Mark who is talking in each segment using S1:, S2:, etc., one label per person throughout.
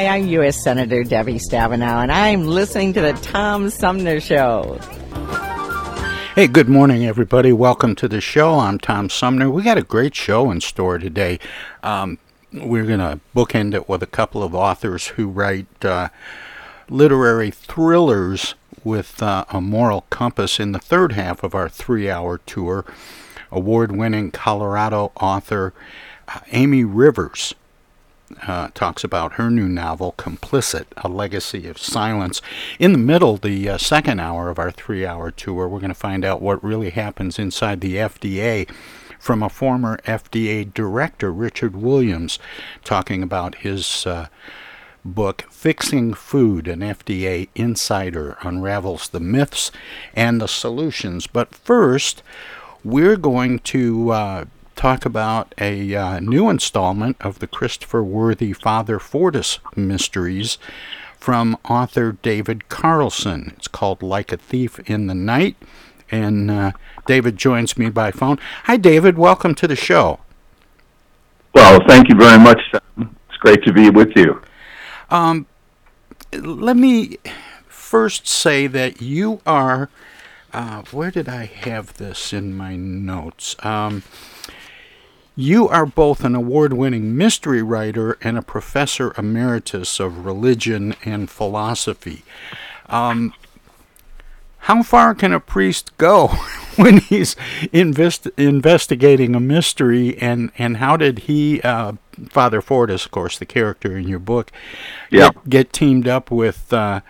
S1: Hi, I'm U.S. Senator Debbie Stabenow, and I'm listening to the Tom Sumner Show.
S2: Hey, good morning, everybody. Welcome to the show. I'm Tom Sumner. We got a great show in store today. Um, we're going to bookend it with a couple of authors who write uh, literary thrillers with uh, a moral compass in the third half of our three hour tour. Award winning Colorado author uh, Amy Rivers uh, talks about her new novel, Complicit A Legacy of Silence. In the middle, the uh, second hour of our three hour tour, we're going to find out what really happens inside the FDA from a former FDA director, Richard Williams, talking about his. Uh, book, Fixing Food, an FDA insider unravels the myths and the solutions. But first, we're going to uh, talk about a uh, new installment of the Christopher Worthy Father Fortis Mysteries from author David Carlson. It's called Like a Thief in the Night. And uh, David joins me by phone. Hi, David. Welcome to the show.
S3: Well, thank you very much. It's great to be with you.
S2: Um, let me first say that you are. Uh, where did I have this in my notes? Um, you are both an award winning mystery writer and a professor emeritus of religion and philosophy. Um, how far can a priest go when he's invest- investigating a mystery, and, and how did he, uh, Father Fortis, of course, the character in your book,
S3: yeah.
S2: get, get teamed up with uh,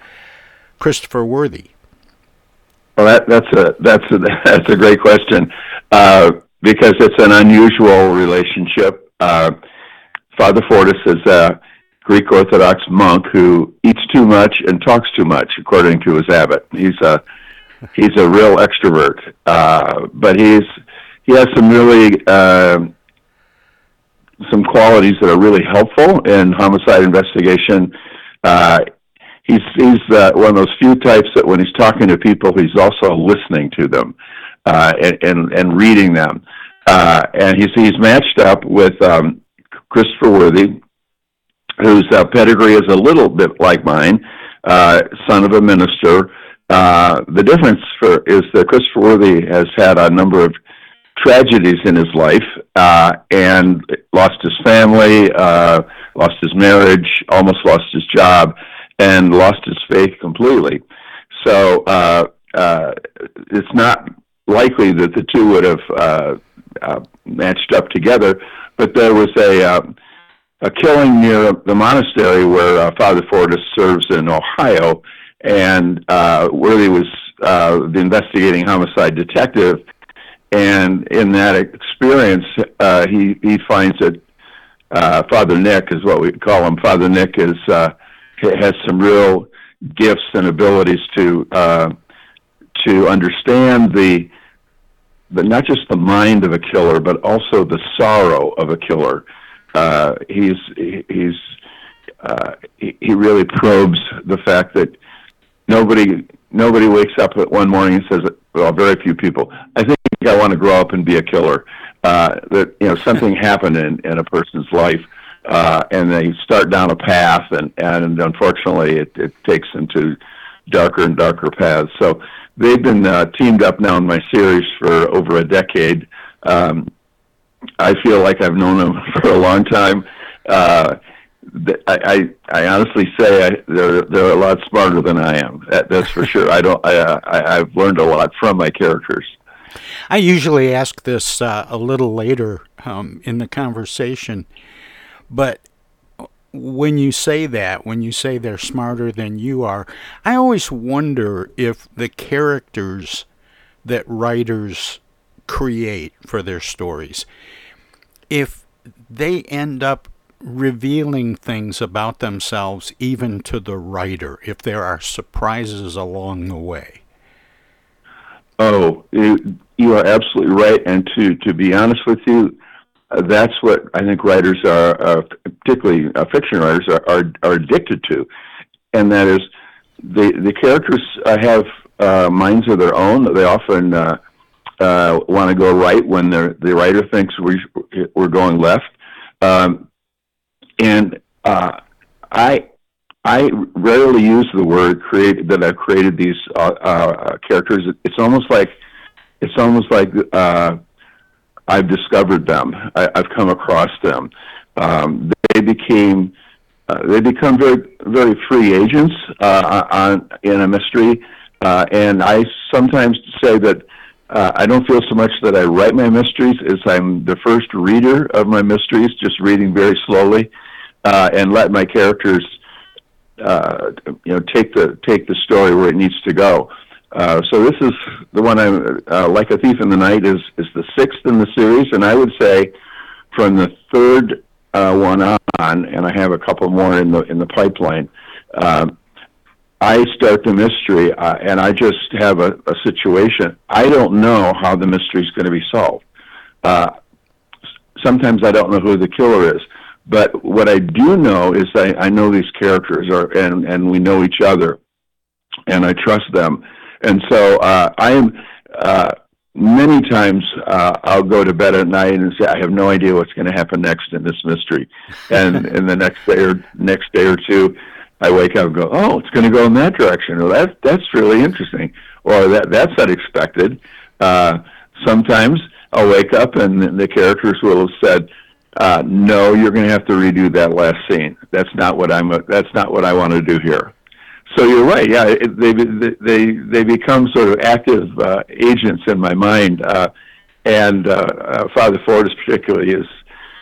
S2: Christopher Worthy?
S3: Well, that, that's a that's a that's a great question. Uh, because it's an unusual relationship. Uh, Father Fortis is a Greek Orthodox monk who eats too much and talks too much, according to his abbot. He's a he's a real extrovert, uh, but he's he has some really uh, some qualities that are really helpful in homicide investigation. Uh, he's he's uh, one of those few types that when he's talking to people, he's also listening to them uh, and, and reading them. Uh, and he's he's matched up with um, Christopher Worthy, whose uh, pedigree is a little bit like mine, uh, son of a minister. Uh, the difference for is that Christopher Worthy has had a number of tragedies in his life uh, and lost his family, uh, lost his marriage, almost lost his job, and lost his faith completely. So uh, uh, it's not likely that the two would have uh, uh, matched up together, but there was a uh, a killing near the monastery where uh, Father Fortis serves in Ohio, and uh, Worthy was uh, the investigating homicide detective. And in that experience, uh, he he finds that uh, Father Nick is what we call him. Father Nick is uh, has some real gifts and abilities to uh, to understand the but not just the mind of a killer, but also the sorrow of a killer. Uh, he's he's uh, he, he really probes the fact that nobody nobody wakes up at one morning and says, well, very few people. I think I want to grow up and be a killer. Uh, that you know something happened in in a person's life. Uh, and they start down a path, and, and unfortunately, it, it takes them to darker and darker paths. So they've been uh, teamed up now in my series for over a decade. Um, I feel like I've known them for a long time. Uh, I, I, I honestly say I, they're they're a lot smarter than I am. That, that's for sure. I don't. I, I I've learned a lot from my characters.
S2: I usually ask this uh, a little later um, in the conversation, but when you say that, when you say they're smarter than you are, I always wonder if the characters that writers create for their stories, if they end up revealing things about themselves even to the writer, if there are surprises along the way.
S3: Oh, you, you are absolutely right. And to, to be honest with you, that's what I think writers are, uh, particularly uh, fiction writers, are, are, are addicted to, and that is the the characters uh, have uh, minds of their own. They often uh, uh, want to go right when the the writer thinks we we're going left, um, and uh, I I rarely use the word create that I've created these uh, uh, characters. It's almost like it's almost like uh, I've discovered them. I, have come across them. Um, they became uh, they become very very free agents uh, on in a mystery, uh, and I sometimes say that. Uh, I don't feel so much that I write my mysteries as I'm the first reader of my mysteries, just reading very slowly, uh, and let my characters, uh, you know, take the take the story where it needs to go. Uh, so this is the one I'm uh, like a thief in the night is is the sixth in the series, and I would say from the third uh, one on, and I have a couple more in the in the pipeline. Uh, I start the mystery, uh, and I just have a, a situation. I don't know how the mystery is going to be solved. Uh, sometimes I don't know who the killer is, but what I do know is I, I know these characters, are, and and we know each other, and I trust them and so uh, I am uh, many times uh, I'll go to bed at night and say I have no idea what's going to happen next in this mystery, and in the next day or next day or two, I wake up and go, oh, it's going to go in that direction, or that that's really interesting, or that that's unexpected. Uh, sometimes I'll wake up and the characters will have said. Uh, no, you're going to have to redo that last scene. That's not what I'm. That's not what I want to do here. So you're right. Yeah, it, they they they become sort of active uh, agents in my mind, uh, and uh, uh, Father Fortis particularly is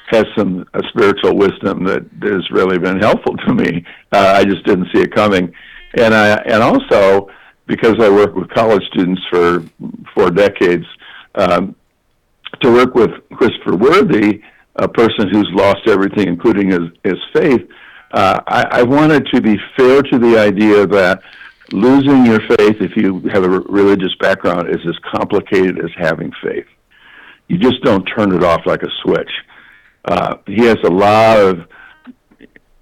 S3: has some uh, spiritual wisdom that has really been helpful to me. Uh, I just didn't see it coming, and I and also because I work with college students for four decades, um, to work with Christopher Worthy, a person who's lost everything, including his his faith uh, I, I wanted to be fair to the idea that losing your faith, if you have a religious background, is as complicated as having faith. You just don't turn it off like a switch. Uh, he has a lot of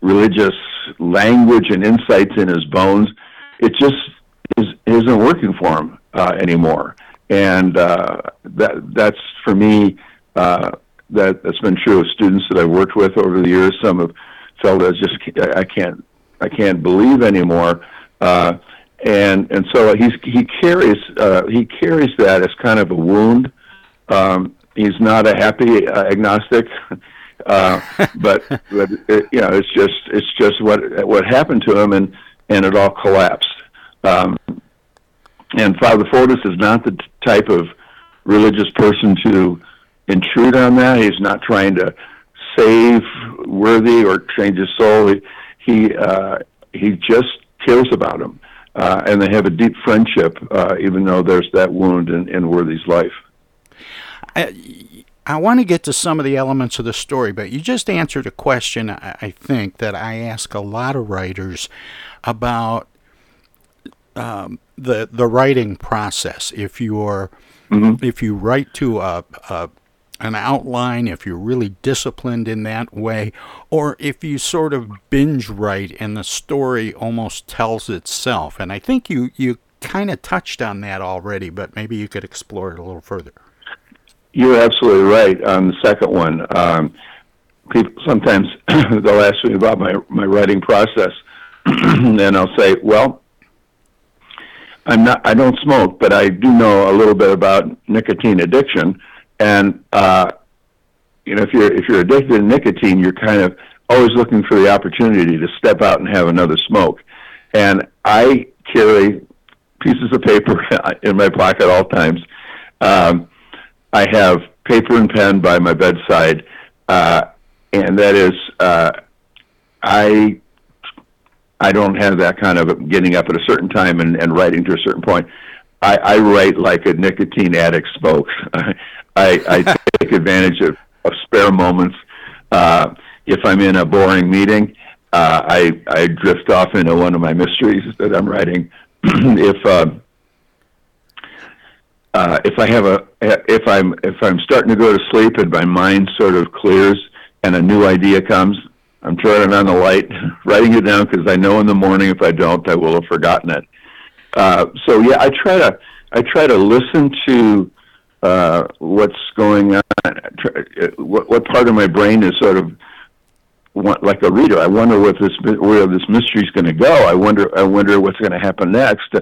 S3: religious language and insights in his bones. It just is, isn't working for him uh, anymore, and uh, that that's for me. Uh, that that's been true of students that I've worked with over the years. Some of felt as just I can't I can't believe anymore. Uh, and and so he's he carries uh, he carries that as kind of a wound, um, he's not a happy uh, agnostic. Uh, but but it, you know, it's just it's just what what happened to him, and and it all collapsed. Um, and Father Fortis is not the type of religious person to intrude on that. He's not trying to save Worthy or change his soul. He he, uh, he just cares about him, uh, and they have a deep friendship, uh, even though there's that wound in, in Worthy's life.
S2: I, I want to get to some of the elements of the story, but you just answered a question I think that I ask a lot of writers about um, the the writing process. If you're mm-hmm. if you write to a, a an outline, if you're really disciplined in that way, or if you sort of binge write and the story almost tells itself. And I think you, you kind of touched on that already, but maybe you could explore it a little further.
S3: You're absolutely right on the second one. Um, people sometimes they'll ask me about my, my writing process, and I'll say, well, I'm not. I don't smoke, but I do know a little bit about nicotine addiction. And uh, you know, if you're if you're addicted to nicotine, you're kind of always looking for the opportunity to step out and have another smoke. And I carry pieces of paper in my pocket all times. Um, I have paper and pen by my bedside, uh, and that is uh, I I don't have that kind of getting up at a certain time and, and writing to a certain point. I, I write like a nicotine addict smokes. I, I take advantage of, of spare moments. Uh, if I'm in a boring meeting, uh, I, I drift off into one of my mysteries that I'm writing. if uh, uh, if I have a if I'm if I'm starting to go to sleep and my mind sort of clears and a new idea comes, I'm turning on the light, writing it down because I know in the morning if I don't, I will have forgotten it. Uh, so yeah, I try to I try to listen to uh, what's going on, what, what part of my brain is sort of like a reader. I wonder what this where this mystery is going to go. I wonder I wonder what's going to happen next.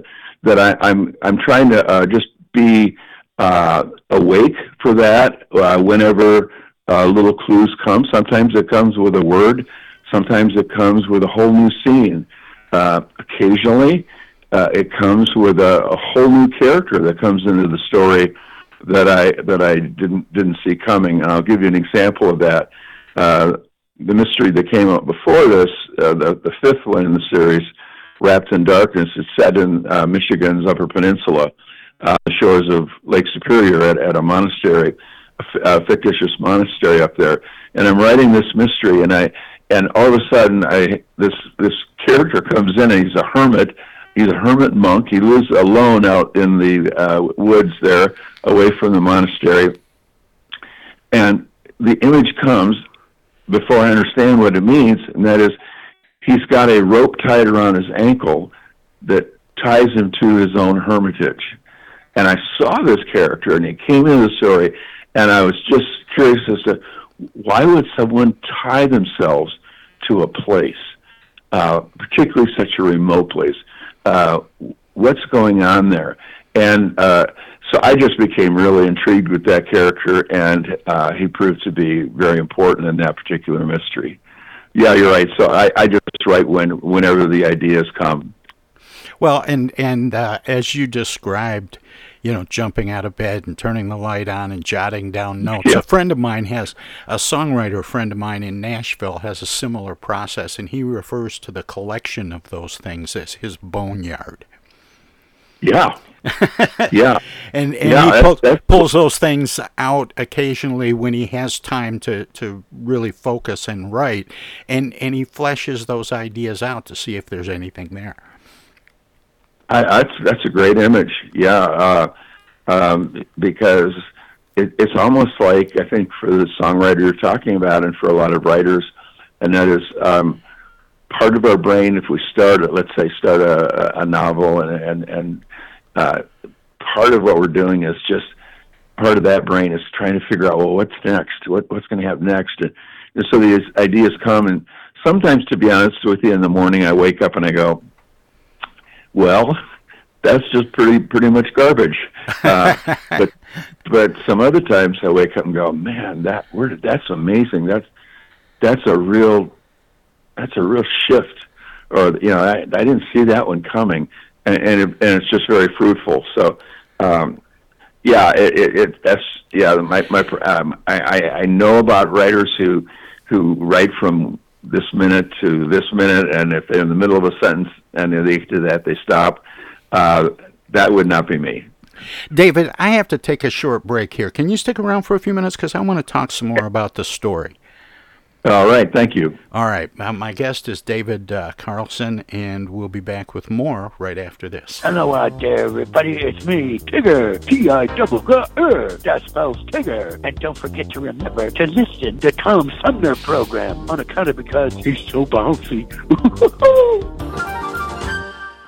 S3: That I, I'm I'm trying to uh, just be uh, awake for that uh, whenever uh, little clues come. Sometimes it comes with a word. Sometimes it comes with a whole new scene. Uh, occasionally, uh, it comes with a, a whole new character that comes into the story that I that I didn't didn't see coming. And I'll give you an example of that. Uh, the mystery that came up before this, uh, the the fifth one in the series, Wrapped in Darkness, is set in uh, Michigan's Upper Peninsula, uh, shores of Lake Superior at, at a monastery, a fictitious monastery up there. And I'm writing this mystery, and I and all of a sudden, I this this character comes in, and he's a hermit. He's a hermit monk. He lives alone out in the uh, woods there, away from the monastery. And the image comes before I understand what it means, and that is, he's got a rope tied around his ankle that ties him to his own hermitage. And I saw this character, and he came into the story, and I was just curious as to why would someone tie themselves to a place, uh, particularly such a remote place? Uh, what's going on there? And uh, so I just became really intrigued with that character, and uh, he proved to be very important in that particular mystery. Yeah, you're right. So I, I just write when whenever the ideas come.
S2: Well, and and uh, as you described, you know, jumping out of bed and turning the light on and jotting down notes. Yeah. A friend of mine has a songwriter friend of mine in Nashville has a similar process, and he refers to the collection of those things as his boneyard.
S3: Yeah. yeah.
S2: and and
S3: yeah,
S2: he pull, that's, that's, pulls those things out occasionally when he has time to, to really focus and write. And, and he fleshes those ideas out to see if there's anything there.
S3: I, that's that's a great image. Yeah, uh, um, because it, it's almost like I think for the songwriter you're talking about, and for a lot of writers, and that is um, part of our brain. If we start, let's say, start a, a novel, and and and uh, part of what we're doing is just part of that brain is trying to figure out well, what's next? What what's going to happen next? And, and so these ideas come, and sometimes, to be honest with you, in the morning I wake up and I go, well, that's just pretty pretty much garbage. Uh, but but some other times I wake up and go, man, that where did that's amazing. That's that's a real that's a real shift. Or you know, I, I didn't see that one coming, and and, it, and it's just very fruitful. So. Um, yeah, it, it, it that's yeah. My my um, I I know about writers who who write from this minute to this minute, and if they're in the middle of a sentence and they do that, they stop. Uh, that would not be me.
S2: David, I have to take a short break here. Can you stick around for a few minutes because I want to talk some more about the story.
S3: All right, thank you.
S2: All right, uh, my guest is David uh, Carlson, and we'll be back with more right after this.
S4: Hello out there, everybody. It's me, Tigger. T-I double G R. That spells Tigger. And don't forget to remember to listen to Tom Sumner program on account of because he's so bouncy.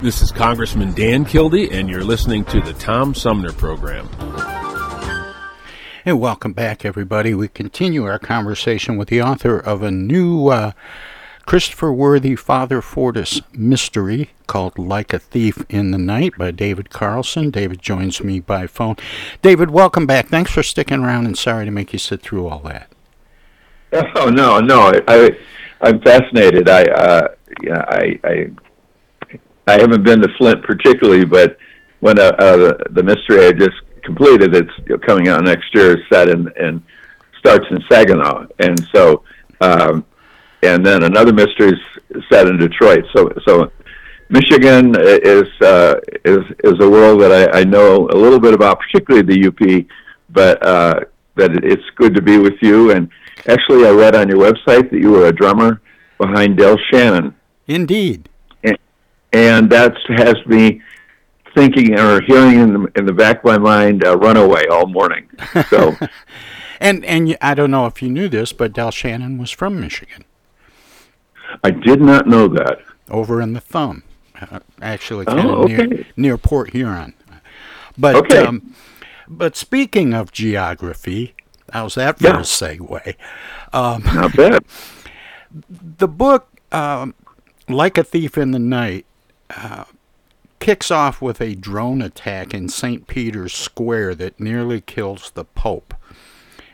S5: This is Congressman Dan Kildee, and you're listening to the Tom Sumner Program.
S2: And welcome back, everybody. We continue our conversation with the author of a new uh, Christopher Worthy Father Fortis mystery called Like a Thief in the Night by David Carlson. David joins me by phone. David, welcome back. Thanks for sticking around, and sorry to make you sit through all that.
S3: Oh no, no, I, I'm fascinated. I, uh, yeah, I, I I haven't been to Flint particularly, but when uh, uh, the mystery I just completed, it's coming out next year, is set in and starts in Saginaw, and so um, and then another mystery is set in Detroit. So so Michigan is uh, is is a world that I, I know a little bit about, particularly the UP, but uh, that it's good to be with you. And actually, I read on your website that you were a drummer behind Del Shannon.
S2: Indeed
S3: and that has me thinking or hearing in the, in the back of my mind uh, "Runaway" all morning. So,
S2: and and I don't know if you knew this, but Del Shannon was from Michigan.
S3: I did not know that.
S2: Over in the thumb, uh, actually,
S3: oh,
S2: okay. near, near Port Huron. But
S3: okay.
S2: um, but speaking of geography, how's that for
S3: yeah.
S2: a segue? Um,
S3: not bad.
S2: The book, um, like a thief in the night, kicks off with a drone attack in St. Peter's Square that nearly kills the Pope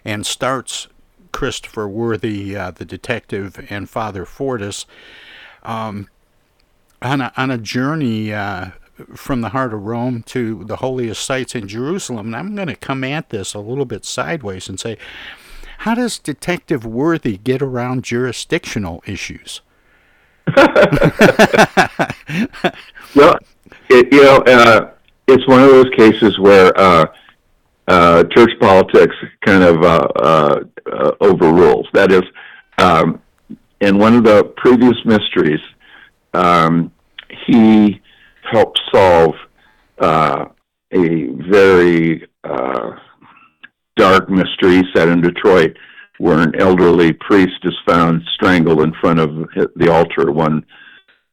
S2: and starts Christopher Worthy, uh, the detective, and Father Fortis um, on, a, on a journey uh, from the heart of Rome to the holiest sites in Jerusalem. And I'm going to come at this a little bit sideways and say, how does Detective Worthy get around jurisdictional issues?
S3: well, it, you know, uh, it's one of those cases where uh, uh, church politics kind of uh, uh, uh, overrules. That is, um, in one of the previous mysteries, um, he helped solve uh, a very uh, dark mystery set in Detroit where an elderly priest is found strangled in front of the altar one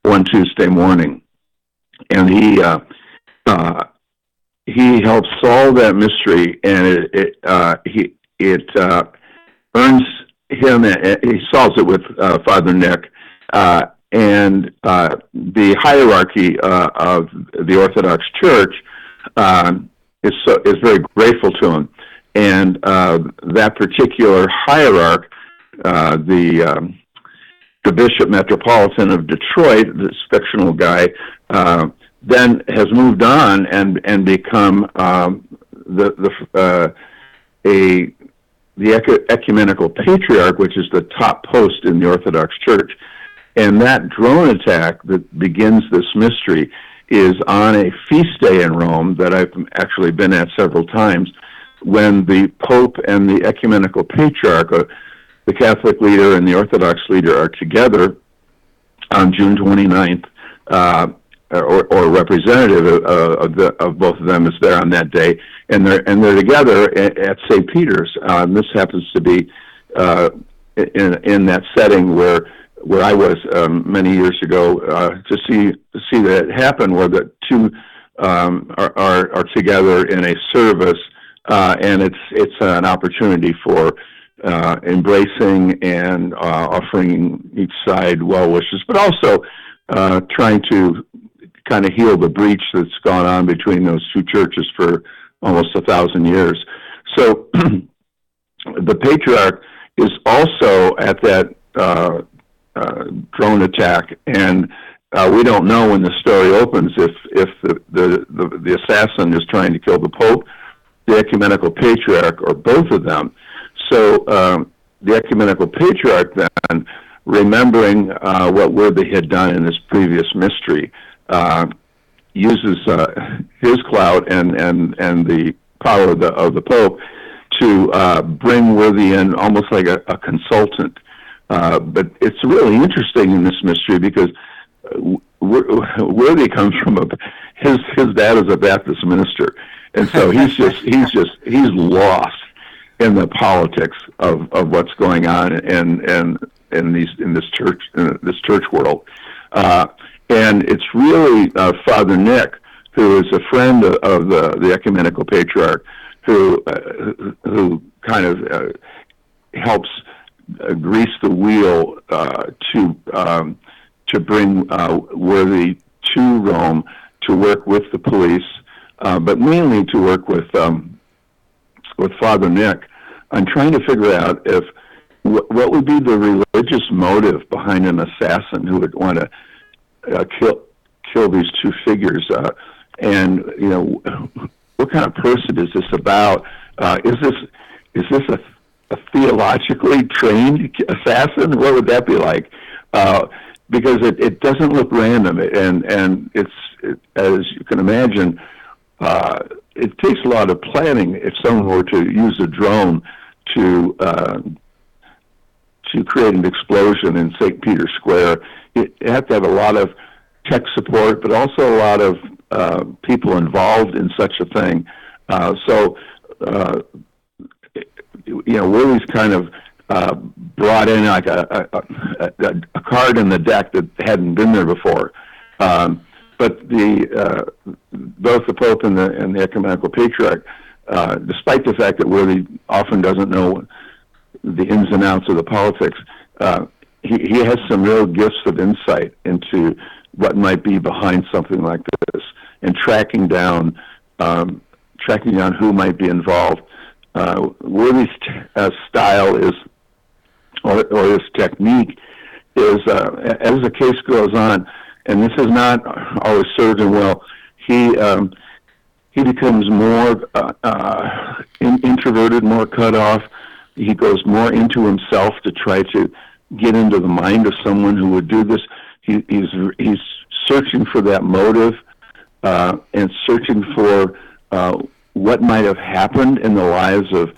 S3: one Tuesday morning, and he uh, uh, he helps solve that mystery, and it, it uh, he it uh, earns him. He solves it with uh, Father Nick, uh, and uh, the hierarchy uh, of the Orthodox Church um, is so, is very grateful to him and uh, that particular hierarch, uh, the um, the Bishop Metropolitan of Detroit, this fictional guy, uh, then has moved on and and become um, the the uh, a the ecumenical patriarch, which is the top post in the Orthodox Church. And that drone attack that begins this mystery is on a feast day in Rome that I've actually been at several times when the Pope and the ecumenical patriarch, uh, the Catholic leader and the Orthodox leader, are together on June 29th, uh, or, or, representative of, uh, of, the, of, both of them is there on that day, and they're and they're together at, at St. Peter's. Um, this happens to be uh, in in that setting where where I was um, many years ago uh, to see see that happen, where the two um, are, are, are together in a service uh, and it's it's an opportunity for uh, embracing and uh, offering each side well wishes, but also uh, trying to kind of heal the breach that's gone on between those two churches for almost a thousand years. So the patriarch is also at that uh, uh, drone attack, and uh, we don't know when the story opens if if the, the the the assassin is trying to kill the pope the ecumenical patriarch or both of them. So um, the ecumenical patriarch then, remembering uh, what Worthy had done in this previous mystery, uh, uses uh, his clout and, and, and the power of the, of the Pope to uh, bring Worthy in almost like a, a consultant. Uh, but it's really interesting in this mystery because uh, Worthy comes from a his his dad is a Baptist minister, and so he's just he's just he's lost in the politics of, of what's going on in in in these in this church in this church world. Uh, and it's really uh, Father Nick, who is a friend of, of the the ecumenical patriarch, who uh, who kind of uh, helps uh, grease the wheel uh, to um, to bring uh, Worthy to Rome to work with the police, uh, but mainly to work with um, with Father Nick on trying to figure out if wh- what would be the religious motive behind an assassin who would want to uh, kill kill these two figures, uh, and you know what kind of person is this about? Uh, is this is this a, a theologically trained assassin? What would that be like? Uh, because it, it doesn't look random, and and it's it, as you can imagine, uh, it takes a lot of planning if someone were to use a drone to uh, to create an explosion in St. Peter's Square. You have to have a lot of tech support, but also a lot of uh, people involved in such a thing. Uh, so, uh, you know, Worthy's kind of uh, brought in like a, a, a, a card in the deck that hadn't been there before. Um, but the uh, both the Pope and the and the ecumenical patriarch, uh, despite the fact that Worthy often doesn't know the ins and outs of the politics, uh, he he has some real gifts of insight into what might be behind something like this and tracking down um, tracking down who might be involved. Uh, Worthy's t- uh, style is, or, or his technique is, uh, as the case goes on, and this has not always served him well. He um, he becomes more uh, uh, in, introverted, more cut off. He goes more into himself to try to get into the mind of someone who would do this. He, he's he's searching for that motive uh, and searching for uh, what might have happened in the lives of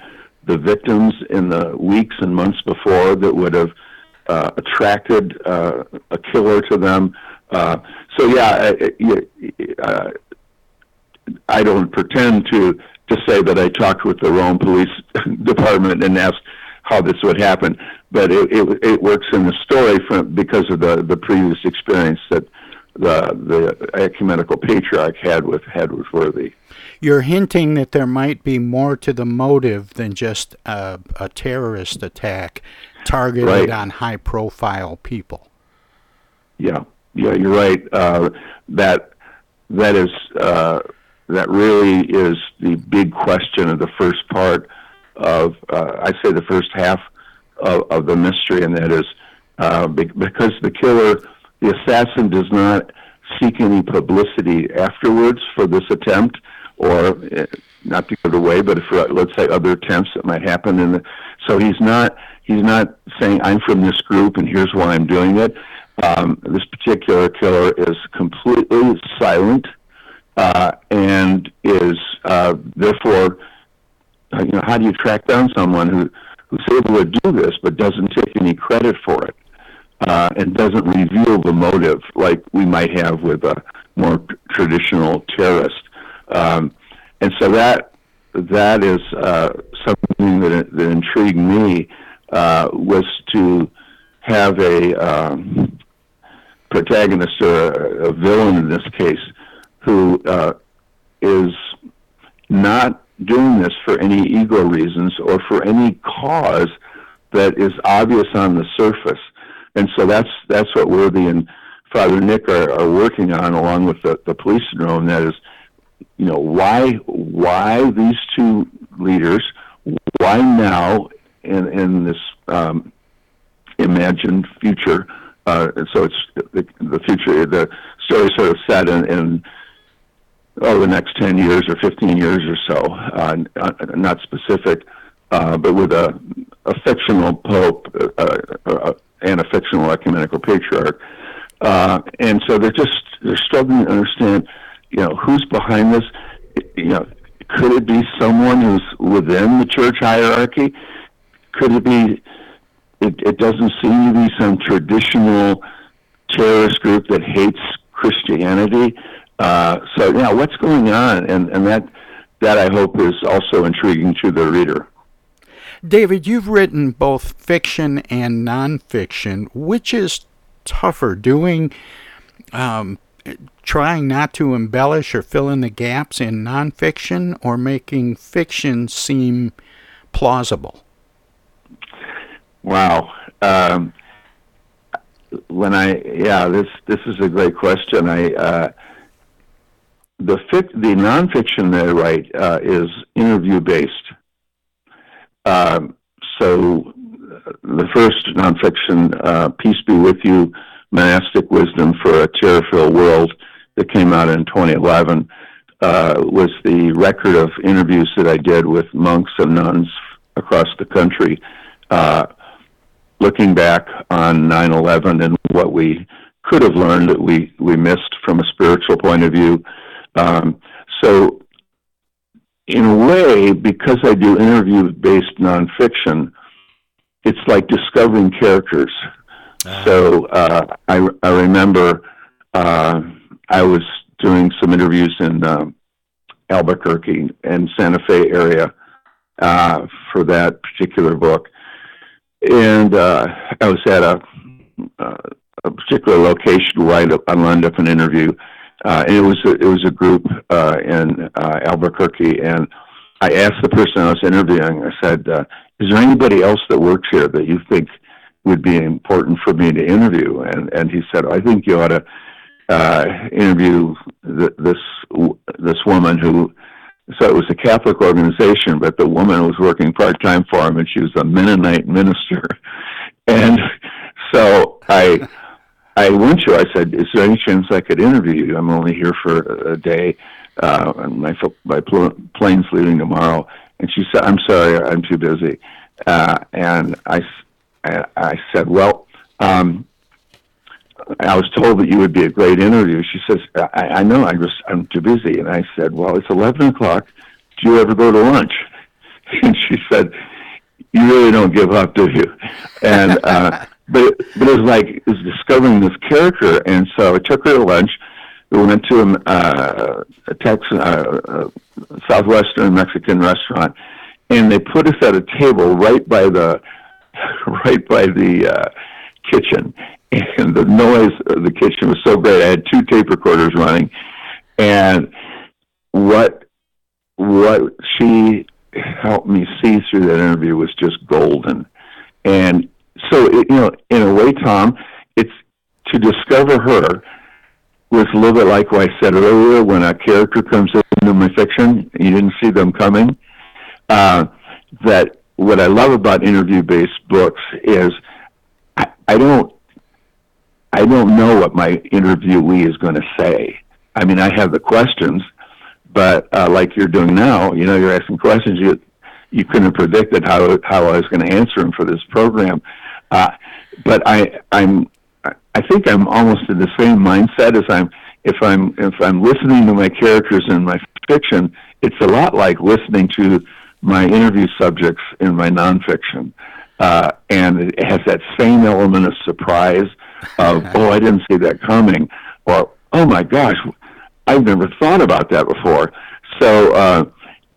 S3: the victims in the weeks and months before that would have uh, attracted uh, a killer to them. Uh, so yeah, I, uh, I don't pretend to to say that I talked with the Rome Police Department and asked how this would happen, but it, it, it works in the story from because of the the previous experience that the the ecumenical patriarch had with had with Worthy.
S2: You're hinting that there might be more to the motive than just a, a terrorist attack targeted
S3: Right.
S2: on high profile people.
S3: Yeah, yeah, you're right. Uh, that that is uh, that really is the big question of the first part of uh, I say the first half of, of the mystery, and that is uh, be- because the killer, the assassin, does not seek any publicity afterwards for this attempt, or uh, not to give it away, but for let's say other attempts that might happen. The, so he's not he's not saying I'm from this group and here's why I'm doing it. Um, this particular killer is completely silent uh, and is uh, therefore, uh, you know, how do you track down someone who who's able to do this but doesn't take any credit for it uh, and doesn't reveal the motive like we might have with a more traditional terrorist? Um, and so that that is uh, something that, that intrigued me uh, was to have a um, protagonist or a, a villain in this case who uh, is not doing this for any ego reasons or for any cause that is obvious on the surface. And so that's that's what Worthy and Father Nick are, are working on along with the, the police in Rome. That is, you know, why why these two leaders, why now in in this um, imagined future. Uh, and so it's the, the future. The story sort of set in, in oh the next ten years or fifteen years or so. Uh, uh, not specific, uh, but with a, a fictional pope uh, uh, and a fictional ecumenical patriarch. Uh, and so they're just they're struggling to understand, you know, who's behind this. You know, could it be someone who's within the church hierarchy? Could it be it, it doesn't seem to be some traditional terrorist group that hates Christianity. Uh, so yeah, what's going on? And and that that I hope is also intriguing to the reader.
S2: David, you've written both fiction and nonfiction. Which is tougher, doing um, trying not to embellish or fill in the gaps in nonfiction or making fiction seem plausible?
S3: Wow. Um, when I yeah, this this is a great question. I uh, the fic, the nonfiction that I write uh, is interview based. Um, so the first nonfiction, uh, "Peace Be With You: Monastic Wisdom for a Terror-Filled World," that came out in 2011, uh, was the record of interviews that I did with monks and nuns across the country, uh, looking back on 9/11 and what we could have learned that we we missed from a spiritual point of view. Um, so, in a way, because I do interview-based nonfiction, it's like discovering characters. So uh, I, I remember uh, I was doing some interviews in um, Albuquerque and Santa Fe area uh, for that particular book, and uh, I was at a, uh, a particular location where I, I lined up an interview, uh, and it was a, it was a group uh, in uh, Albuquerque, and I asked the person I was interviewing. I said, uh, "Is there anybody else that works here that you think would be important for me to interview?" And and he said, "I think you ought to." uh, interview th- this this woman who so it was a Catholic organization, but the woman was working part time for him, and she was a Mennonite minister. And so I I went to. her. I said, "Is there any chance I could interview you? I'm only here for a day, uh, and my my pl- plane's leaving tomorrow." And she said, "I'm sorry, I'm too busy." Uh, and I I, I said, "Well." Um, I was told that you would be a great interview. She says, I, I know, I just, I'm too busy. And I said, well, it's 11 o'clock. Do you ever go to lunch? And she said, you really don't give up, do you? And, uh, but, but it was like, it was discovering this character. And so I took her to lunch. We went to a, uh, a Texan, uh, uh, Southwestern Mexican restaurant and they put us at a table right by the, right by the, uh, kitchen and the noise of the kitchen was so great. I had two tape recorders running, and what what she helped me see through that interview was just golden. And so, it, you know, in a way, Tom, it's to discover her was a little bit like what I said earlier when a character comes into my fiction, you didn't see them coming. Uh, that what I love about interview-based books is I, I don't I don't know what my interviewee is going to say. I mean, I have the questions, but uh, like you're doing now, you know, you're asking questions you you couldn't have predicted how how I was going to answer them for this program. Uh, but I I'm I think I'm almost in the same mindset as I'm if I'm if I'm listening to my characters in my fiction. It's a lot like listening to my interview subjects in my nonfiction, uh, and it has that same element of surprise of oh I didn't see that coming. Or oh my gosh I've never thought about that before. So uh,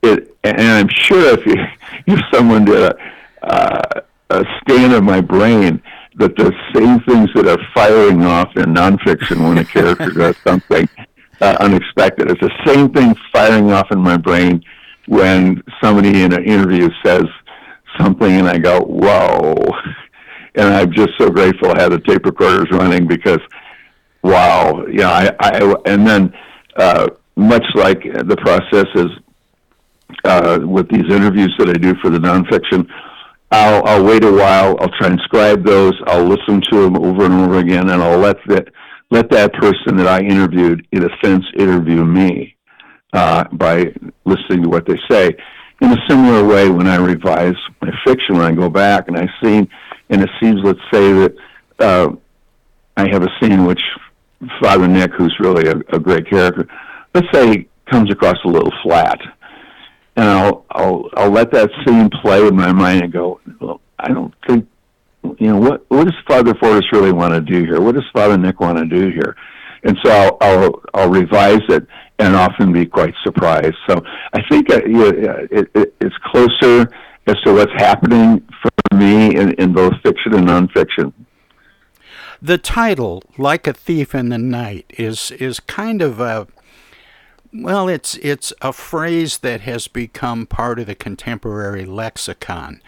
S3: it and I'm sure if you if someone did a uh, a scan of my brain that the same things that are firing off in nonfiction when a character does something uh, unexpected it's the same thing firing off in my brain when somebody in an interview says something and I go whoa and I'm just so grateful I had the tape recorders running because, wow, yeah, I, I and then uh, much like the process is uh, with these interviews that I do for the nonfiction, I'll, I'll wait a while, I'll transcribe those, I'll listen to them over and over again, and I'll let that let that person that I interviewed, in a sense, interview me uh, by listening to what they say. In a similar way, when I revise my fiction, when I go back and I see in a scene, let's say that uh, I have a scene which Father Nick, who's really a, a great character, let's say comes across a little flat, and I'll I'll I'll let that scene play in my mind and go, well, I don't think, you know, what what does Father Fortis really want to do here? What does Father Nick want to do here? And so I'll I'll, I'll revise it and often be quite surprised. So I think uh, yeah, it, it, it's closer as to what's happening for me in, in both fiction and nonfiction.
S2: The title, "Like a Thief in the Night," is is kind of a well, it's it's a phrase that has become part of the contemporary lexicon.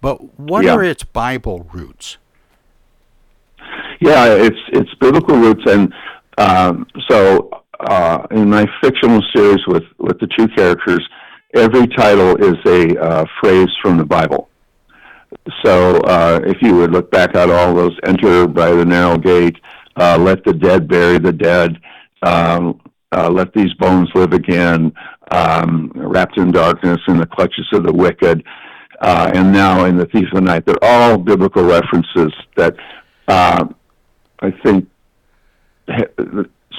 S2: But what
S3: Yeah.
S2: are its Bible roots?
S3: Yeah, it's it's biblical roots, and um, so uh, in my fictional series with with the two characters, every title is a uh, phrase from the Bible. So uh, if you would look back at all those, enter by the narrow gate, uh, let the dead bury the dead, um, uh, let these bones live again, um, wrapped in darkness in the clutches of the wicked, uh, and now in the thief of the night. They're all biblical references that uh, I think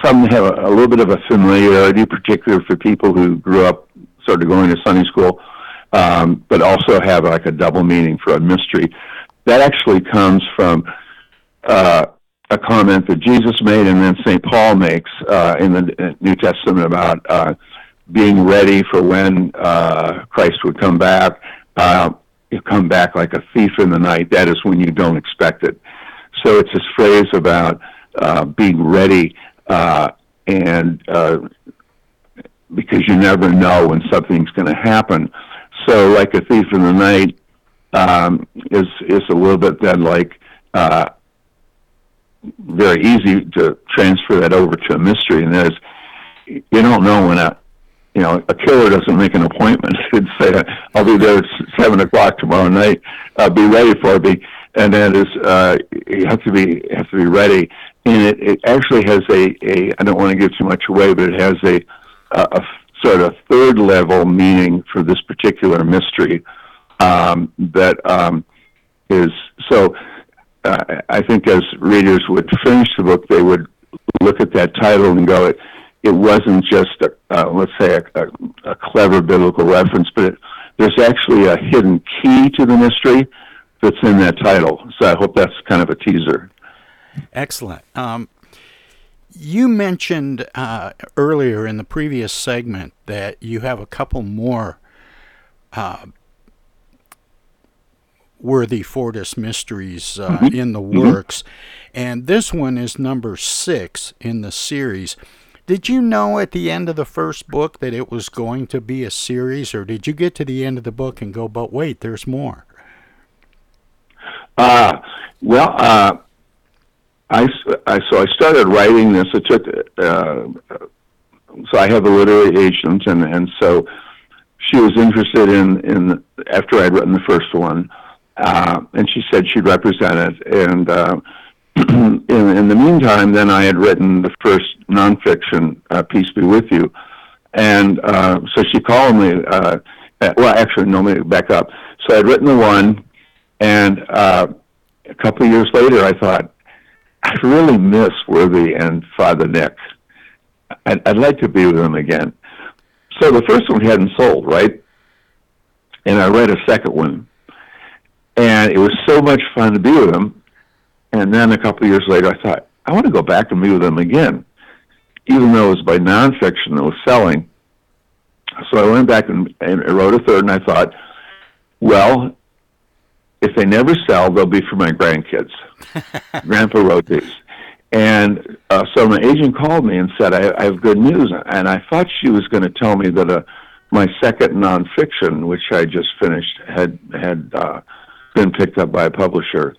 S3: some have a, a little bit of a familiarity, particularly for people who grew up sort of going to Sunday school, um, but also have like a double meaning for a mystery. That actually comes from uh, a comment that Jesus made and then St. Paul makes uh, in the New Testament about uh, being ready for when uh, Christ would come back. Uh, you come back like a thief in the night. That is when you don't expect it. So it's this phrase about uh, being ready uh, and uh, because you never know when something's going to happen. So, like a thief in the night um, is is a little bit then like uh, very easy to transfer that over to a mystery, and that is you don't know when a you know a killer doesn't make an appointment and say I'll be there at seven o'clock tomorrow night. Uh, be ready for me, and that is uh, you have to be have to be ready. And it, it actually has a, a I don't want to give too much away, but it has a a, a sort of third level meaning for this particular mystery um, that um, is so. Uh, I think as readers would finish the book, they would look at that title and go, "It, it wasn't just a, uh, let's say a, a, a clever biblical reference, but it, there's actually a hidden key to the mystery that's in that title." So I hope that's kind of a teaser.
S2: Excellent. Um, you mentioned uh, earlier in the previous segment that you have a couple more uh, worthy Fortis mysteries uh,
S3: Mhm.
S2: in the
S3: Mhm.
S2: works, and this one is number six in the series. Did you know at the end of the first book that it was going to be a series, or did you get to the end of the book and go, but wait, there's more?
S3: Uh, well, uh, I, I- so I started writing this. It took, uh, so I have a literary agent, and, and so she was interested in, in after I'd written the first one, uh, and she said she'd represent it. And uh, in, in the meantime, then I had written the first nonfiction, uh, Peace Be With You. And uh, so she called me, uh, well, actually, no, me back up. So I'd written the one, and uh, a couple of years later, I thought, I really miss Worthy and Father Nick. I'd, I'd like to be with them again. So the first one hadn't sold, right? And I read a second one, and it was so much fun to be with them. And then a couple of years later, I thought, I want to go back and be with them again, even though it was by nonfiction that was selling. So I went back and, and wrote a third, and I thought, well, if they never sell, they'll be for my grandkids. Grandpa wrote these. And uh, so my agent called me and said, I, I have good news. And I thought she was going to tell me that uh, my second nonfiction, which I just finished, had, had uh, been picked up by a publisher.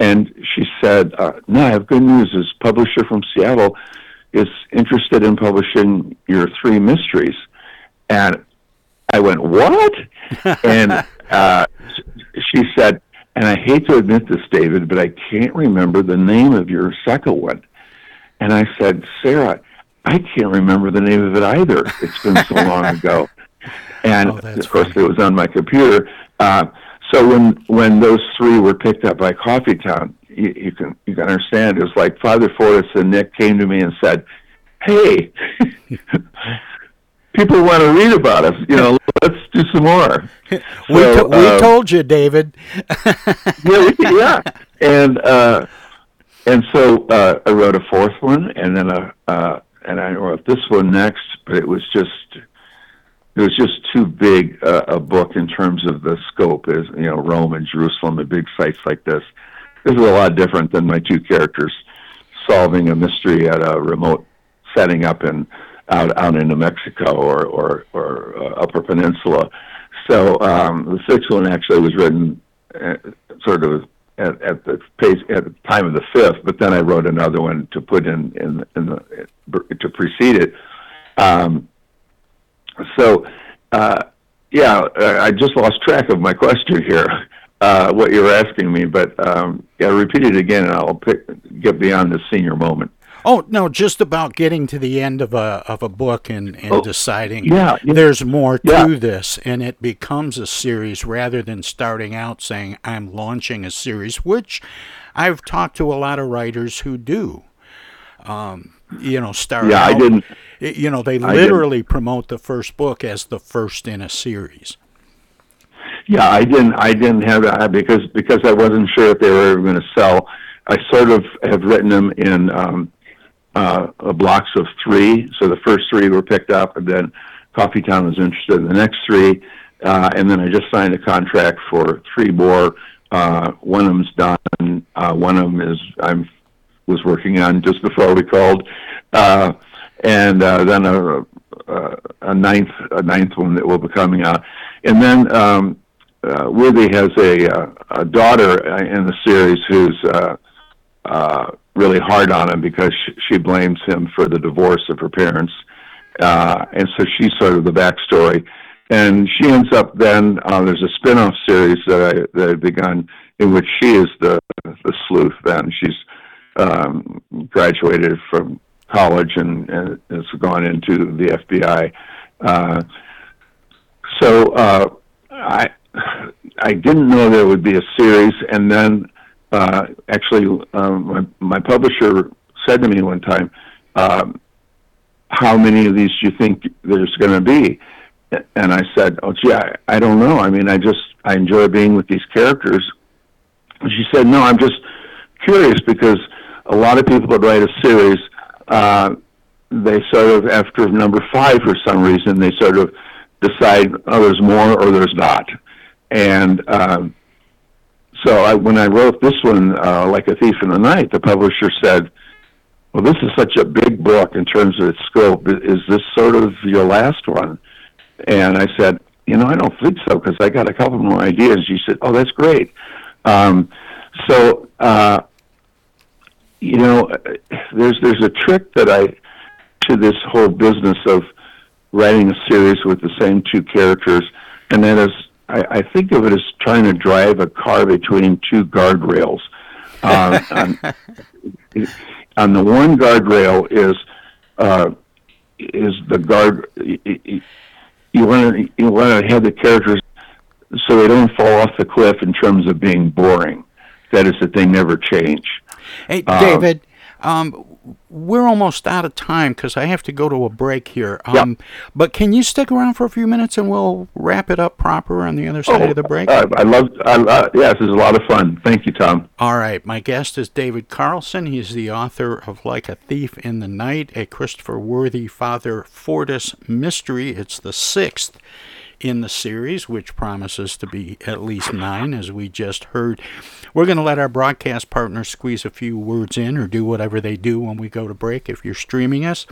S3: And she said, uh, No, I have good news. This publisher from Seattle is interested in publishing your three mysteries. And I went, What? and uh, she said, and I hate to admit this, David, but I can't remember the name of your second one. And I said, Sarah, I can't remember the name of it either. It's been so long ago. And of course, it was on my computer. Uh, so when when those three were picked up by Coffeetown, you, you can you can understand. It was like Father Fortis and Nick came to me and said, "Hey, people want to read about us. You know, let's do some more."
S2: we, to- we
S3: uh,
S2: told you, David.
S3: yeah, we- yeah. And uh, and so uh, I wrote a fourth one, and then a uh, and I wrote this one next, but it was just it was just too big uh, a book in terms of the scope. Is you know Rome and Jerusalem, and big sites like this. this is a lot different than my two characters solving a mystery at a remote setting up in out out in New Mexico or or, or uh, Upper Peninsula. So um, the sixth one actually was written uh, sort of at, at the pace at the time of the fifth, but then I wrote another one to put in in, in the to precede it. Um, so, uh, yeah, I just lost track of my question here. Uh, what you were asking me, but um, yeah, repeat it again, and I'll pick, get beyond the senior moment.
S2: Oh no, just about getting to the end of a of a book and, and
S3: Oh,
S2: deciding
S3: yeah, yeah.
S2: there's more to
S3: Yeah.
S2: this and it becomes a series rather than starting out saying I'm launching a series, which I've talked to a lot of writers who do. Um, you know, start
S3: Yeah, I didn't-
S2: you know, they literally promote the first book as the first in a series.
S3: Yeah, I didn't. I didn't have that because because I wasn't sure if they were ever going to sell. I sort of have written them in um, uh, uh, blocks of three. So the first three were picked up, and then Coffeetown was interested in the next three, uh, and then I just signed a contract for three more. Uh, one of them's done. Uh, one of them is I'm was working on just before we called, uh, and uh, then a, a, a ninth a ninth one that will be coming out, and then um, uh, Worthy has a, uh, a daughter uh, in the series who's uh, uh, really hard on him because she, blames him for the divorce of her parents, uh, and so she's sort of the backstory. And she ends up then. Uh, there's a spin-off series that I that I've begun in which she is the the sleuth. Then she's um, graduated from college and, and has gone into the FBI. Uh, so uh, I I didn't know there would be a series, and then uh, actually um, my, my publisher said to me one time, um, "How many of these do you think there's going to be?" And I said, "Oh, gee, I, I don't know. I mean, I just I enjoy being with these characters." And she said, "No, I'm just curious because a lot of people that write a series, uh, they sort of after number five for some reason they sort of decide oh there's more or there's not, and um, so I, when I wrote this one, uh, like a thief in the night, the publisher said." Well, this is such a big book in terms of its scope. Is this sort of your last one? And I said, you know, I don't think so because I got a couple more ideas. She said, oh, that's great. Um, so, uh, you know, there's there's a trick that I to this whole business of writing a series with the same two characters, and that is, I, I think of it as trying to drive a car between two guardrails. Uh, on, on the one guardrail is uh, is the guard. You want to you want to have the characters so they don't fall off the cliff in terms of being boring. That is that they never change.
S2: Hey,
S3: Uh,
S2: David, um, we're almost out of time because I have to go to a break here. Um, But can you stick around for a few minutes and we'll wrap it up proper on the other side of the break?
S3: Uh, I love. I, uh, yes, this is a lot of fun. Thank you, Tom.
S2: All right, my guest is David Carlson. He's the author of Like a Thief in the Night, a Christopher Worthy Father Fortis mystery. It's the sixth in the series, which promises to be at least nine, as we just heard. We're going to let our broadcast partners squeeze a few words in or do whatever they do when we go to break. If you're streaming us,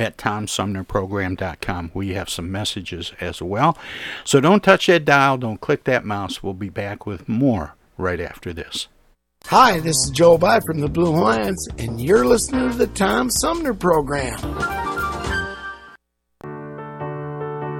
S2: at TomSumnerProgram.com. We have some messages as well. So don't touch that dial, don't click that mouse. We'll be back with more right after this.
S6: Hi, this is Joe By from the Blue Hawaiians, and you're listening to the Tom Sumner Program.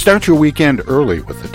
S2: Start your weekend early with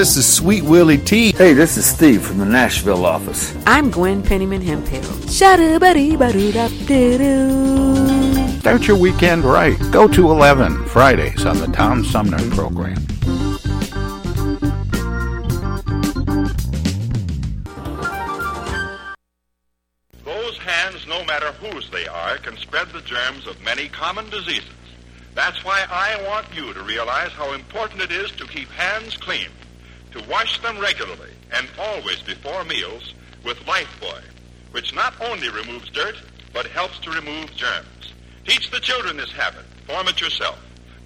S7: is Sweet Willie T.
S8: Hey, this is Steve from the Nashville office.
S9: I'm Gwen Pennyman Hemphill.
S2: Start your weekend right. Go to 11 Fridays on the Tom Sumner program.
S10: Those hands, no matter whose they are, can spread the germs of many common diseases. That's why I want you to realize how important it is to keep hands clean, to wash them regularly and always before meals with Lifebuoy, which not only removes dirt, but helps to remove germs. Teach the children this habit. Form it yourself.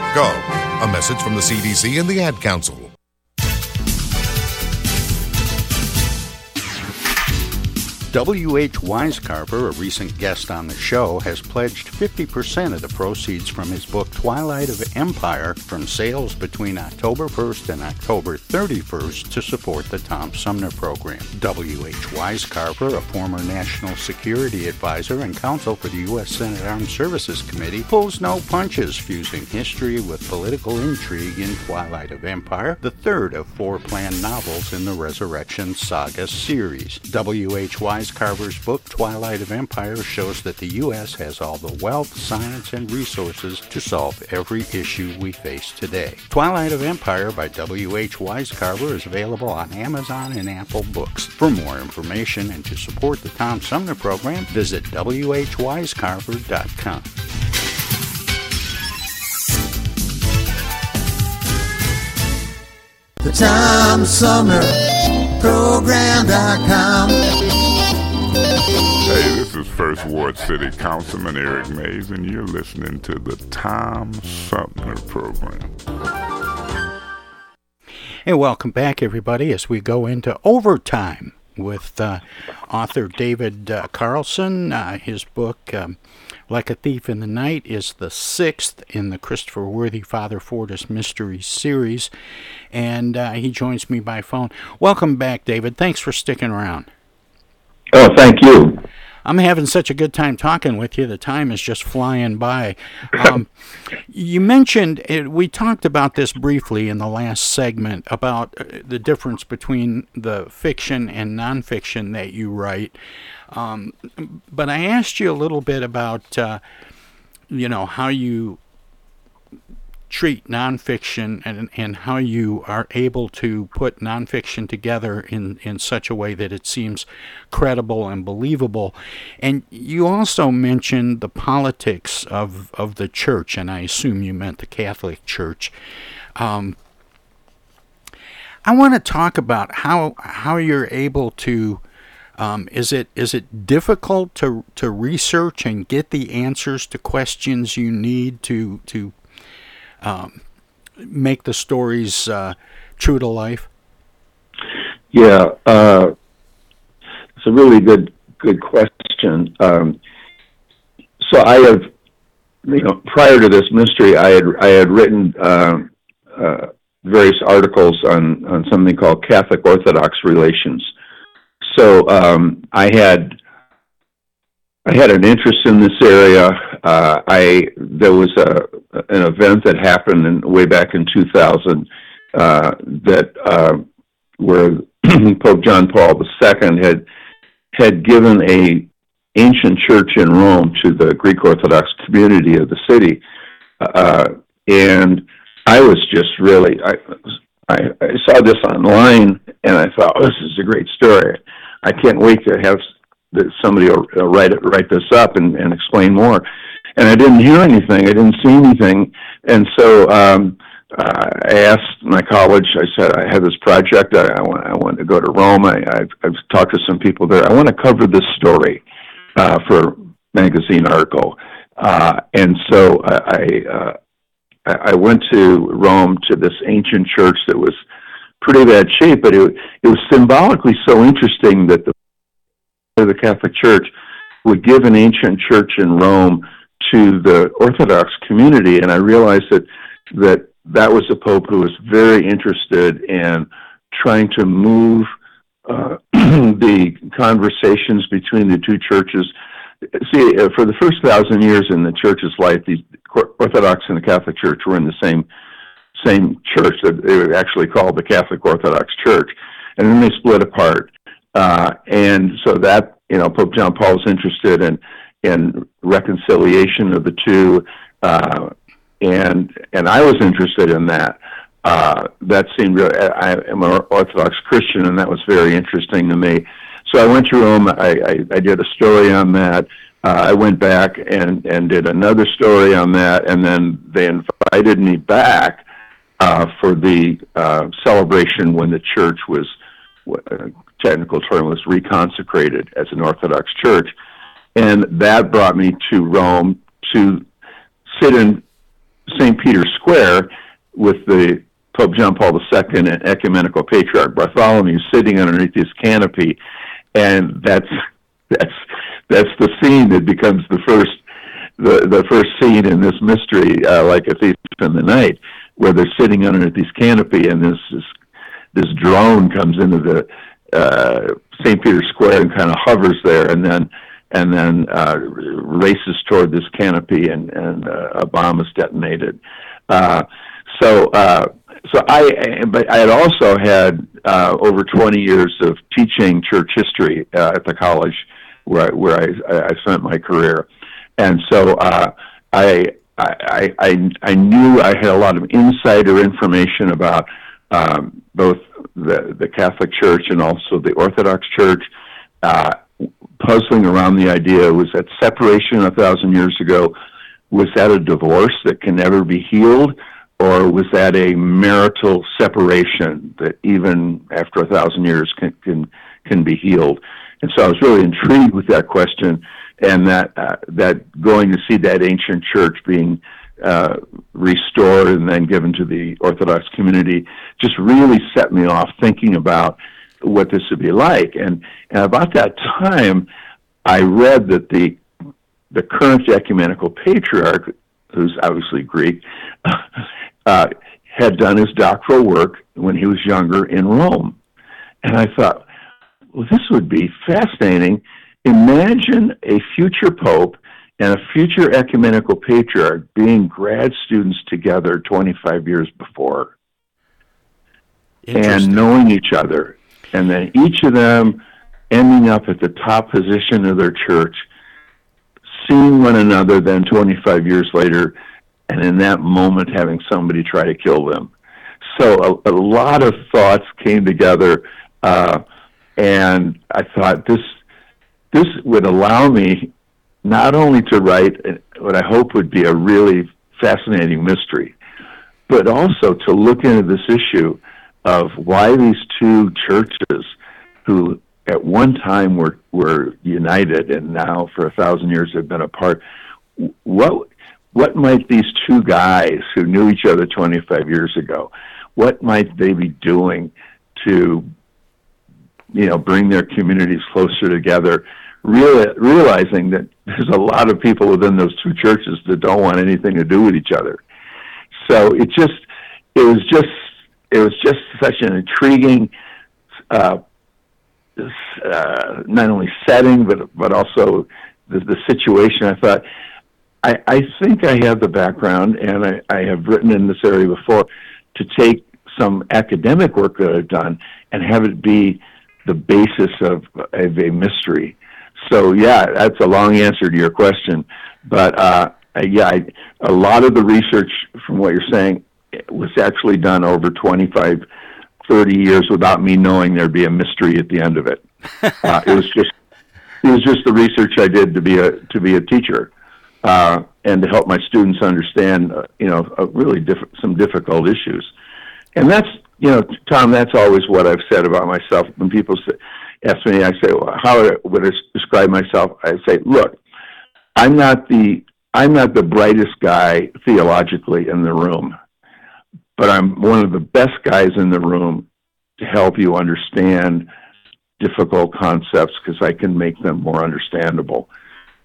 S11: coronavirus.gov. A message from the CDC and the Ad Council.
S2: W.H. Wisecarver, a recent guest on the show, has pledged 50% of the proceeds from his book Twilight of Empire from sales between October 1st and October 31st to support the Tom Sumner program. W.H. Wisecarver, a former national security advisor and counsel for the U.S. Senate Armed Services Committee, pulls no punches, fusing history with political intrigue in Twilight of Empire, the third of four planned novels in the Resurrection Saga series. W.H. Wisecarver's book, Twilight of Empire, shows that the U.S. has all the wealth, science, and resources to solve every issue we face today. Twilight of Empire by W.H. Wisecarver is available on Amazon and Apple Books. For more information and to support the Tom Sumner program, visit whwisecarver.com.
S12: The Tom Sumner Program.com.
S13: Hey, this is First Ward City Councilman Eric Mays, and you're listening to the Tom Sumner Program.
S2: Hey, welcome back, everybody, as we go into overtime with uh, author David uh, Carlson. Uh, his book, um, Like a Thief in the Night, is the sixth in the Christopher Worthy Father Fortis Mystery series, and uh, he joins me by phone. Welcome back, David. Thanks for sticking around.
S3: Oh, thank you.
S2: I'm having such a good time talking with you. The time is just flying by. Um, you mentioned it, we talked about this briefly in the last segment about uh, the difference between the fiction and nonfiction that you write. Um, but I asked you a little bit about, uh, you know, how you treat nonfiction and, and how you are able to put nonfiction together in, in such a way that it seems credible and believable. And you also mentioned the politics of, of the church, and I assume you meant the Catholic Church. Um, I want to talk about how how you're able to um, is it is it difficult to to research and get the answers to questions you need to to um, make the stories uh, true to life?
S3: Yeah, uh, it's a really good good question. Um, so I have, you know, prior to this mystery, I had I had written uh, uh, various articles on on something called Catholic Orthodox relations. So um, I had I had an interest in this area. uh, I there was a an event that happened in, way back in 2000 uh, that uh, where Pope John Paul II had had given a ancient church in Rome to the Greek Orthodox community of the city, uh, and I was just really I, I I saw this online and I thought oh, this is a great story. I can't wait to have somebody will write it, write this up and, and explain more. And I didn't hear anything. I didn't see anything. And so um, uh, I asked my college. I said I had this project. I, I want I want to go to Rome. I, I've, I've talked to some people there. I want to cover this story uh, for magazine article. Uh, and so I uh, I went to Rome to this ancient church that was pretty bad shape, but it it was symbolically so interesting that the the Catholic Church would give an ancient church in Rome to the Orthodox community, and I realized that that that was a pope who was very interested in trying to move uh, the conversations between the two churches. See, uh, for the first thousand years in the church's life, the Orthodox and the Catholic Church were in the same same church that they were actually called the Catholic Orthodox Church, and then they split apart. Uh, and so that you know, Pope John Paul was interested in in reconciliation of the two, uh, and and I was interested in that. Uh, that seemed really. I am an Orthodox Christian, and that was very interesting to me. So I went to Rome. I, I, I did a story on that. Uh, I went back and and did another story on that, and then they invited me back uh, for the uh, celebration when the church was. Technical term was reconsecrated as an Orthodox church, and that brought me to Rome to sit in St. Peter's Square with the Pope John Paul II and Ecumenical Patriarch Bartholomew sitting underneath this canopy, and that's that's that's the scene that becomes the first the the first scene in this mystery, uh, like a thief in the night, where they're sitting underneath this canopy, and this this, this drone comes into the uh, St. Peter's Square and kind of hovers there, and then and then uh, races toward this canopy, and and uh, a bomb is detonated. Uh, so uh, so I but I had also had uh, over 20 years of teaching church history uh, at the college where I, where I, I spent my career, and so uh, I. I, I I knew I had a lot of insider information about um, both the, the Catholic Church and also the Orthodox Church, uh, puzzling around the idea was that separation a thousand years ago, was that a divorce that can never be healed? Or was that a marital separation that even after a thousand years can, can, can be healed? And so I was really intrigued with that question and that, uh, that going to see that ancient church being uh, restored and then given to the Orthodox community just really set me off thinking about what this would be like. And, and about that time, I read that the the current ecumenical patriarch, who's obviously Greek, uh, had done his doctoral work when he was younger in Rome. And I thought, well, this would be fascinating. Imagine a future pope and a future ecumenical patriarch being grad students together 25 years before. And knowing each other and then each of them ending up at the top position of their church seeing one another then 25 years later and in that moment having somebody try to kill them. So a, a lot of thoughts came together uh, and i thought this this would allow me not only to write what I hope would be a really fascinating mystery, but also to look into this issue of why these two churches, who at one time were were united and now for a thousand years have been apart, what what might these two guys who knew each other 25 years ago, what might they be doing to, you know, bring their communities closer together? Real, realizing that there's a lot of people within those two churches that don't want anything to do with each other. So it just, it was just, it was just such an intriguing, uh, uh, not only setting but but also the, the situation. I thought I, I think I have the background, and I, I have written in this area before, to take some academic work that I've done and have it be the basis of, of a mystery. So yeah, that's a long answer to your question, but uh, yeah, I, a lot of the research from what you're saying was actually done over 25, 30 years without me knowing there'd be a mystery at the end of it. Uh, it was just it was just the research I did to be a to be a teacher uh, and to help my students understand, uh, you know, uh, really diff- some difficult issues. And that's, you know, Tom, that's always what I've said about myself. When people say, ask me, I say, well, how would I describe myself? I say, look, I'm not the I'm not the brightest guy theologically in the room, but I'm one of the best guys in the room to help you understand difficult concepts because I can make them more understandable.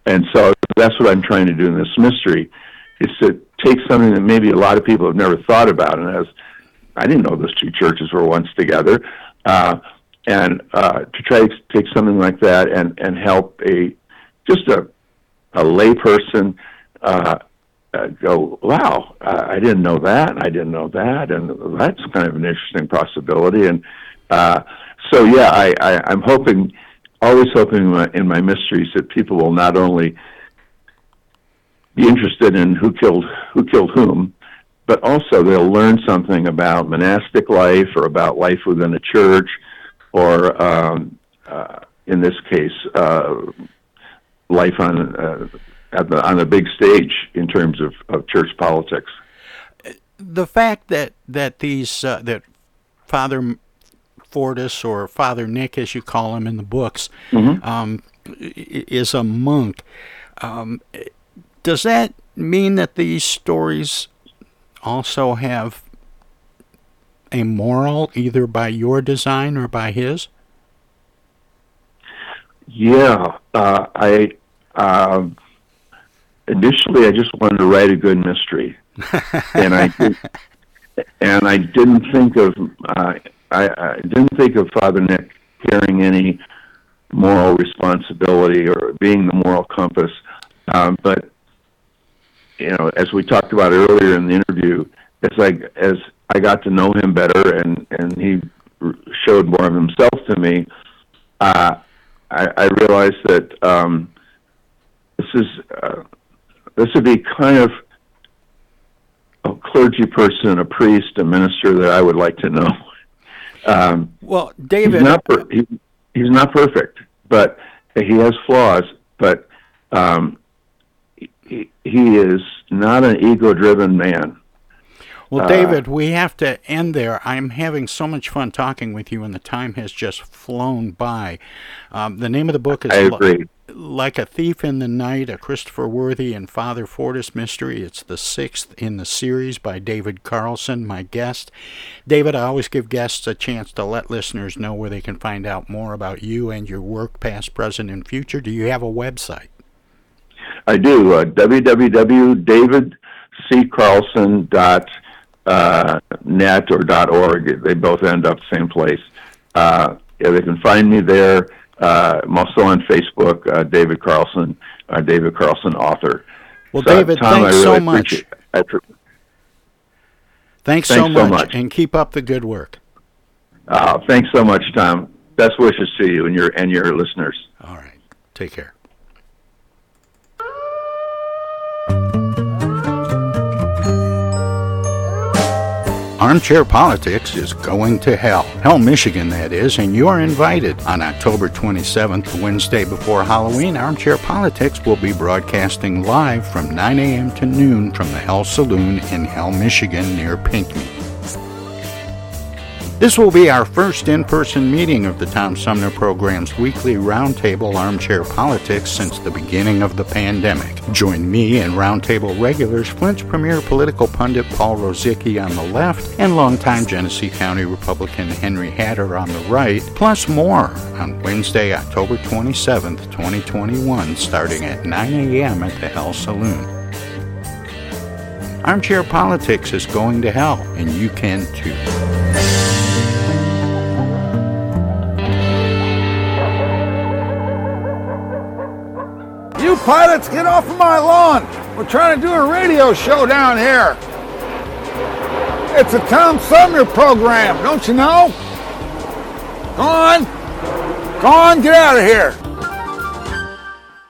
S3: And so that's what I'm trying to do in this mystery is to take something that maybe a lot of people have never thought about. And as I didn't know those two churches were once together, uh, and uh, to try to take something like that and and help a just a a layperson uh, uh, go, wow, I didn't know that, I didn't know that, and that's kind of an interesting possibility. And uh, so, yeah, I, I, I'm hoping always hoping in my, in my mysteries that people will not only be interested in who killed who killed whom, but also they'll learn something about monastic life or about life within a church, or um, uh, in this case, uh, life on uh, at the, on the big stage in terms of, of church politics.
S2: The fact that that these uh, that Father Fortis or Father Nick, as you call him in the books, mm-hmm. um, is a monk. Um, does that mean that these stories also have a moral, either by your design or by his?
S3: Yeah, uh, I uh, initially I just wanted to write a good mystery, and I did, and I didn't think of uh, I, I didn't think of Father Nick carrying any moral responsibility or being the moral compass. Um, but you know, as we talked about earlier in the interview, as I as I got to know him better and and he showed more of himself to me, uh, I, I realized that um, this is uh, this would be kind of a clergy person, a priest, a minister that I would like to know.
S2: Um, well, David,
S3: he's not, per- he, he's not perfect, but he has flaws. But um, he, he is not an ego-driven man.
S2: Well, David, uh, we have to end there. I'm having so much fun talking with you, and the time has just flown by. Um, the name of the book is. Like a Thief in the Night, a Christopher Worthy and Father Fortis mystery. It's the sixth in the series by David Carlson, my guest. David, I always give guests a chance to let listeners know where they can find out more about you and your work, past, present, and future. Do you have a website?
S3: I do. Uh, www.davidccarlson.net uh, net or .org. They both end up the same place. Uh, yeah, they can find me there. Uh, I'm also on Facebook, uh, David Carlson, uh, David Carlson author.
S2: Well, so, David, Tom, thanks really so much. Thanks, thanks, so, much, so much, and keep up the good work.
S3: Uh, thanks so much, Tom. Best wishes to you and your and your listeners.
S2: All right, take care. Armchair Politics is going to hell. Hell, Michigan, that is, and you are invited. On October 27th, Wednesday before Halloween, Armchair Politics will be broadcasting live from 9 a.m. to noon from the Hell Saloon in Hell, Michigan, near Pinckney. This will be our first in person meeting of the Tom Sumner program's weekly Roundtable Armchair Politics since the beginning of the pandemic. Join me and Roundtable regulars Flint's premier political pundit Paul Rozycki on the left and longtime Genesee County Republican Henry Hatter on the right, plus more on Wednesday, October 27th, 2021, starting at 9 a.m. at the Hell Saloon. Armchair Politics is going to hell, and you can too.
S14: Pilots, get off of my lawn. We're trying to do a radio show down here. It's a Tom Sumner program, don't you know? Go on. Go on, get out of here.